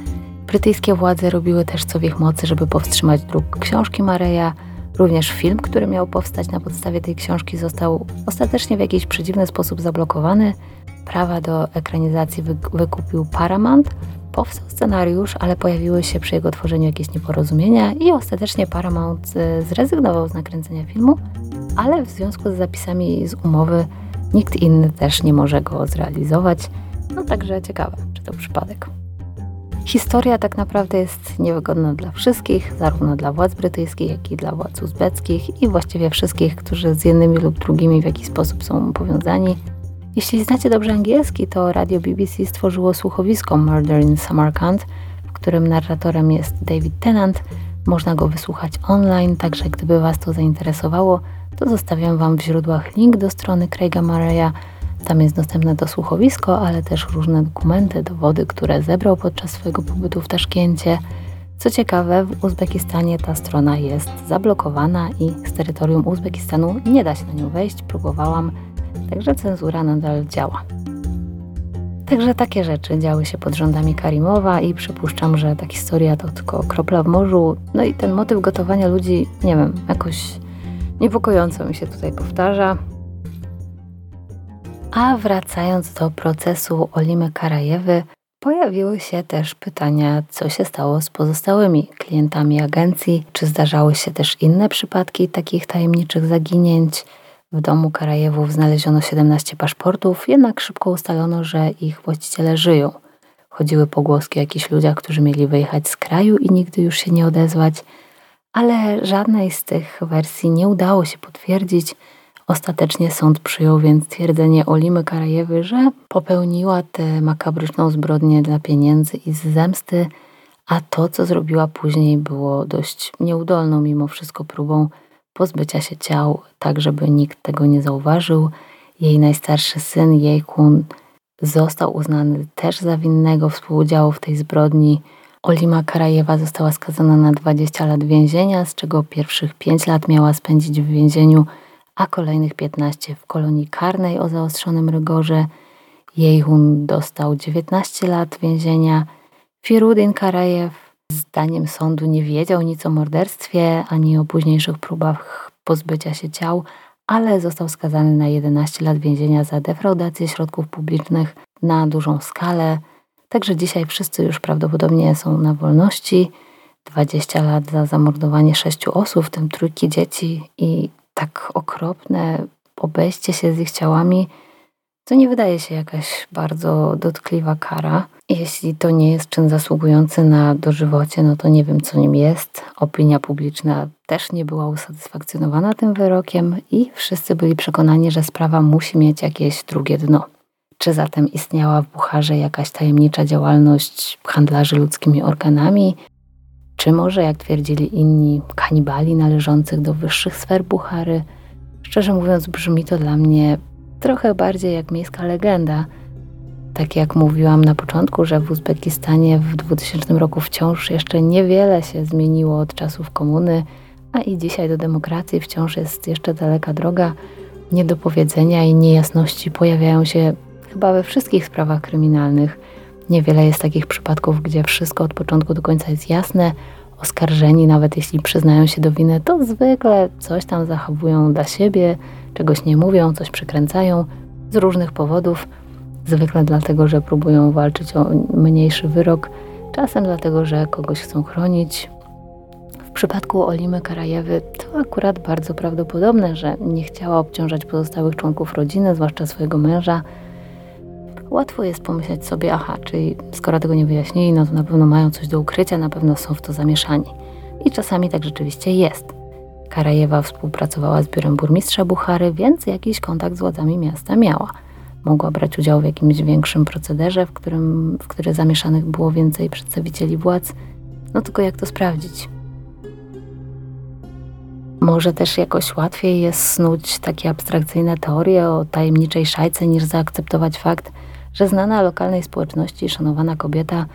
Brytyjskie władze robiły też co w ich mocy, żeby powstrzymać druk książki Mareja. Również film, który miał powstać na podstawie tej książki, został ostatecznie w jakiś przedziwny sposób zablokowany. Prawa do ekranizacji wykupił Paramount, Powstał scenariusz, ale pojawiły się przy jego tworzeniu jakieś nieporozumienia i ostatecznie Paramount e, zrezygnował z nakręcenia filmu, ale w związku z zapisami z umowy nikt inny też nie może go zrealizować. No także ciekawe, czy to przypadek. Historia tak naprawdę jest niewygodna dla wszystkich, zarówno dla władz brytyjskich, jak i dla władz uzbeckich i właściwie wszystkich, którzy z jednymi lub drugimi w jakiś sposób są powiązani. Jeśli znacie dobrze angielski, to radio BBC stworzyło słuchowisko Murder in Samarkand, w którym narratorem jest David Tennant. Można go wysłuchać online, także gdyby Was to zainteresowało, to zostawiam Wam w źródłach link do strony Craiga Murraya. Tam jest dostępne to słuchowisko, ale też różne dokumenty, dowody, które zebrał podczas swojego pobytu w Taszkencie. Co ciekawe, w Uzbekistanie ta strona jest zablokowana i z terytorium Uzbekistanu nie da się na nią wejść. Próbowałam, Także cenzura nadal działa. Także takie rzeczy działy się pod rządami Karimowa i przypuszczam, że ta historia to tylko kropla w morzu. No i ten motyw gotowania ludzi, nie wiem, jakoś niepokojąco mi się tutaj powtarza. A wracając do procesu Olimy Karajewy, pojawiły się też pytania, co się stało z pozostałymi klientami agencji, czy zdarzały się też inne przypadki takich tajemniczych zaginięć, w domu Karajewów znaleziono 17 paszportów, jednak szybko ustalono, że ich właściciele żyją. Chodziły pogłoski o jakichś ludziach, którzy mieli wyjechać z kraju i nigdy już się nie odezwać, ale żadnej z tych wersji nie udało się potwierdzić. Ostatecznie sąd przyjął więc twierdzenie Olimy Karajewy, że popełniła tę makabryczną zbrodnię dla pieniędzy i z zemsty, a to, co zrobiła później, było dość nieudolną mimo wszystko próbą pozbycia się ciał, tak żeby nikt tego nie zauważył. Jej najstarszy syn, Jejkun, został uznany też za winnego współudziału w tej zbrodni. Olima Karajewa została skazana na 20 lat więzienia, z czego pierwszych 5 lat miała spędzić w więzieniu, a kolejnych 15 w kolonii karnej o zaostrzonym rygorze. Jejhun dostał 19 lat więzienia. Firudin Karajew Zdaniem sądu nie wiedział nic o morderstwie ani o późniejszych próbach pozbycia się ciał, ale został skazany na 11 lat więzienia za defraudację środków publicznych na dużą skalę. Także dzisiaj wszyscy już prawdopodobnie są na wolności. 20 lat za zamordowanie sześciu osób, w tym trójki dzieci i tak okropne obejście się z ich ciałami, To nie wydaje się jakaś bardzo dotkliwa kara. Jeśli to nie jest czyn zasługujący na dożywocie, no to nie wiem, co nim jest. Opinia publiczna też nie była usatysfakcjonowana tym wyrokiem i wszyscy byli przekonani, że sprawa musi mieć jakieś drugie dno. Czy zatem istniała w Bucharze jakaś tajemnicza działalność handlarzy ludzkimi organami? Czy może, jak twierdzili inni, kanibali należących do wyższych sfer Buchary? Szczerze mówiąc, brzmi to dla mnie trochę bardziej jak miejska legenda. Tak jak mówiłam na początku, że w Uzbekistanie w 2000 roku wciąż jeszcze niewiele się zmieniło od czasów komuny, a i dzisiaj do demokracji wciąż jest jeszcze daleka droga. Niedopowiedzenia i niejasności pojawiają się chyba we wszystkich sprawach kryminalnych. Niewiele jest takich przypadków, gdzie wszystko od początku do końca jest jasne. Oskarżeni, nawet jeśli przyznają się do winy, to zwykle coś tam zachowują dla siebie, czegoś nie mówią, coś przekręcają z różnych powodów. Zwykle dlatego, że próbują walczyć o mniejszy wyrok, czasem dlatego, że kogoś chcą chronić. W przypadku Olimy Karajewy to akurat bardzo prawdopodobne, że nie chciała obciążać pozostałych członków rodziny, zwłaszcza swojego męża. Łatwo jest pomyśleć sobie, aha, czyli skoro tego nie wyjaśnili, no to na pewno mają coś do ukrycia, na pewno są w to zamieszani. I czasami tak rzeczywiście jest. Karajewa współpracowała z biurem burmistrza Buchary, więc jakiś kontakt z władzami miasta miała. Mogła brać udział w jakimś większym procederze, w którym, w który zamieszanych było więcej przedstawicieli władz. No tylko jak to sprawdzić? Może też jakoś łatwiej jest snuć takie abstrakcyjne teorie o tajemniczej szajce, niż zaakceptować fakt, że znana lokalnej społeczności i szanowana kobieta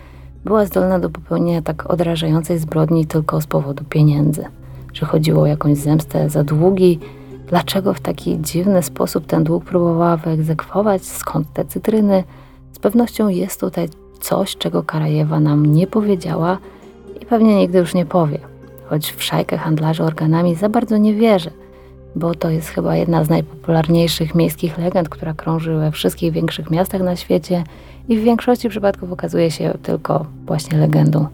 była zdolna do popełnienia tak odrażającej zbrodni tylko z powodu pieniędzy. Że chodziło o jakąś zemstę za długi, dlaczego w taki dziwny sposób ten dług próbowała wyegzekwować, skąd te cytryny. Z pewnością jest tutaj coś, czego Karajewa nam nie powiedziała i pewnie nigdy już nie powie. Choć w szajkę handlarzy organami za bardzo nie wierzę – bo to jest chyba jedna z najpopularniejszych miejskich legend, która krąży we wszystkich większych miastach na świecie i w większości przypadków okazuje się tylko właśnie legendą.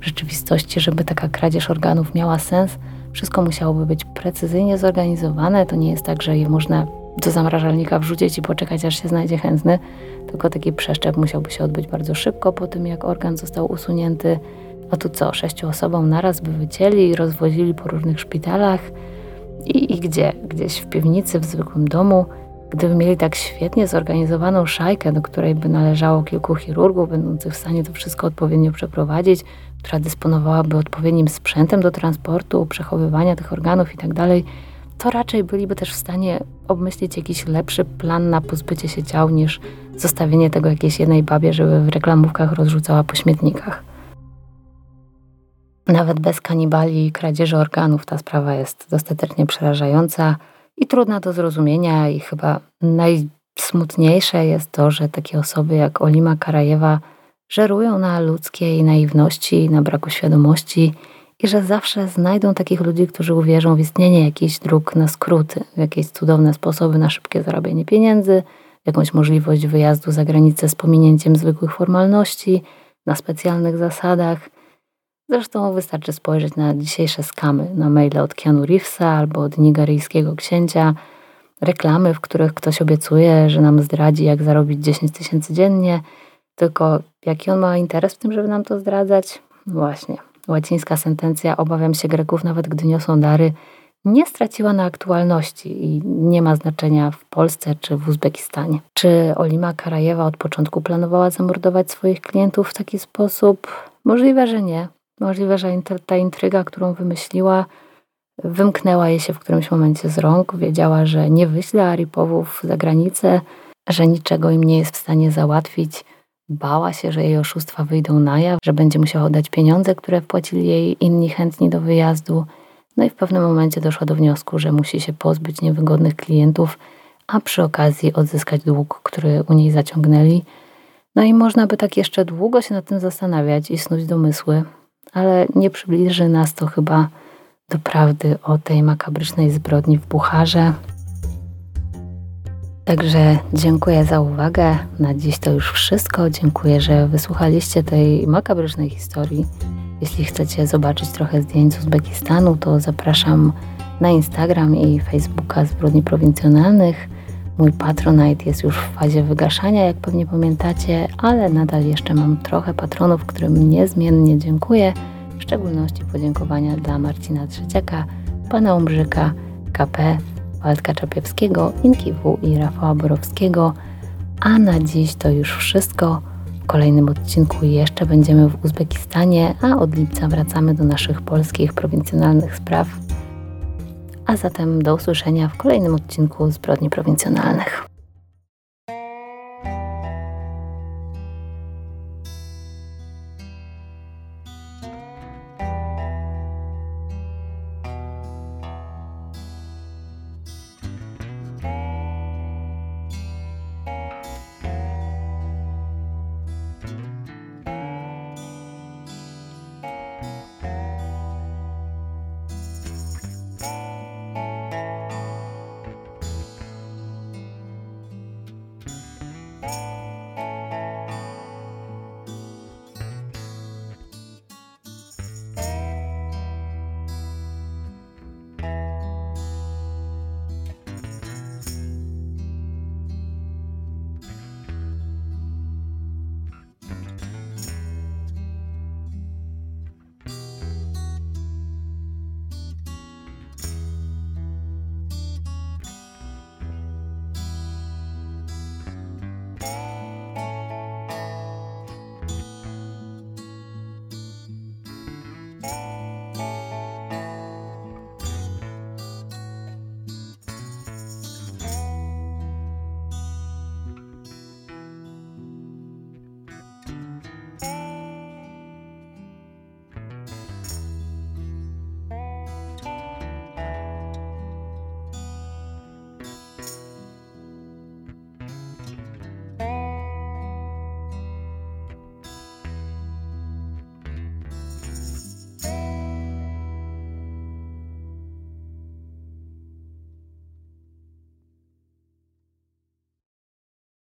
W rzeczywistości, żeby taka kradzież organów miała sens, wszystko musiałoby być precyzyjnie zorganizowane. To nie jest tak, że je można do zamrażalnika wrzucić i poczekać, aż się znajdzie chętny, tylko taki przeszczep musiałby się odbyć bardzo szybko po tym, jak organ został usunięty. A tu co, sześciu osobom naraz by wycięli i rozwozili po różnych szpitalach – i, I gdzie? Gdzieś w piwnicy, w zwykłym domu. Gdyby mieli tak świetnie zorganizowaną szajkę, do której by należało kilku chirurgów, będących w stanie to wszystko odpowiednio przeprowadzić, która dysponowałaby odpowiednim sprzętem do transportu, przechowywania tych organów itd., tak to raczej byliby też w stanie obmyślić jakiś lepszy plan na pozbycie się ciał niż zostawienie tego jakiejś jednej babie, żeby w reklamówkach rozrzucała po śmietnikach. Nawet bez kanibali i kradzieży organów ta sprawa jest dostatecznie przerażająca i trudna do zrozumienia i chyba najsmutniejsze jest to, że takie osoby jak Olima Karajewa żerują na ludzkiej naiwności, na braku świadomości i że zawsze znajdą takich ludzi, którzy uwierzą w istnienie jakichś dróg na skróty, w jakieś cudowne sposoby na szybkie zarabianie pieniędzy, jakąś możliwość wyjazdu za granicę z pominięciem zwykłych formalności, na specjalnych zasadach – Zresztą wystarczy spojrzeć na dzisiejsze skamy, na maile od Keanu Reevesa albo od nigeryjskiego księcia, reklamy, w których ktoś obiecuje, że nam zdradzi, jak zarobić 10 tysięcy dziennie, tylko jaki on ma interes w tym, żeby nam to zdradzać? Właśnie, łacińska sentencja obawiam się Greków, nawet gdy niosą dary, nie straciła na aktualności i nie ma znaczenia w Polsce czy w Uzbekistanie. Czy Olima Karajewa od początku planowała zamordować swoich klientów w taki sposób? Możliwe, że nie. Możliwe, że ta intryga, którą wymyśliła, wymknęła jej się w którymś momencie z rąk. Wiedziała, że nie wyśle Aripowów za granicę, że niczego im nie jest w stanie załatwić. Bała się, że jej oszustwa wyjdą na jaw, że będzie musiała oddać pieniądze, które wpłacili jej inni chętni do wyjazdu. No i w pewnym momencie doszła do wniosku, że musi się pozbyć niewygodnych klientów, a przy okazji odzyskać dług, który u niej zaciągnęli. No i można by tak jeszcze długo się nad tym zastanawiać i snuć domysły, ale nie przybliży nas to chyba do prawdy o tej makabrycznej zbrodni w Bucharze. Także dziękuję za uwagę. Na dziś to już wszystko. Dziękuję, że wysłuchaliście tej makabrycznej historii. Jeśli chcecie zobaczyć trochę zdjęć z Uzbekistanu, to zapraszam na Instagram i Facebooka Zbrodni Prowincjonalnych. Mój Patronite jest już w fazie wygaszania, jak pewnie pamiętacie, ale nadal jeszcze mam trochę patronów, którym niezmiennie dziękuję. W szczególności podziękowania dla Marcina Trzeciaka, Pana Umbrzyka, KP, Waldka Czapiewskiego, Inki W i Rafała Borowskiego. A na dziś to już wszystko. W kolejnym odcinku jeszcze będziemy w Uzbekistanie, a od lipca wracamy do naszych polskich prowincjonalnych spraw. A zatem do usłyszenia w kolejnym odcinku Zbrodni Prowincjonalnych.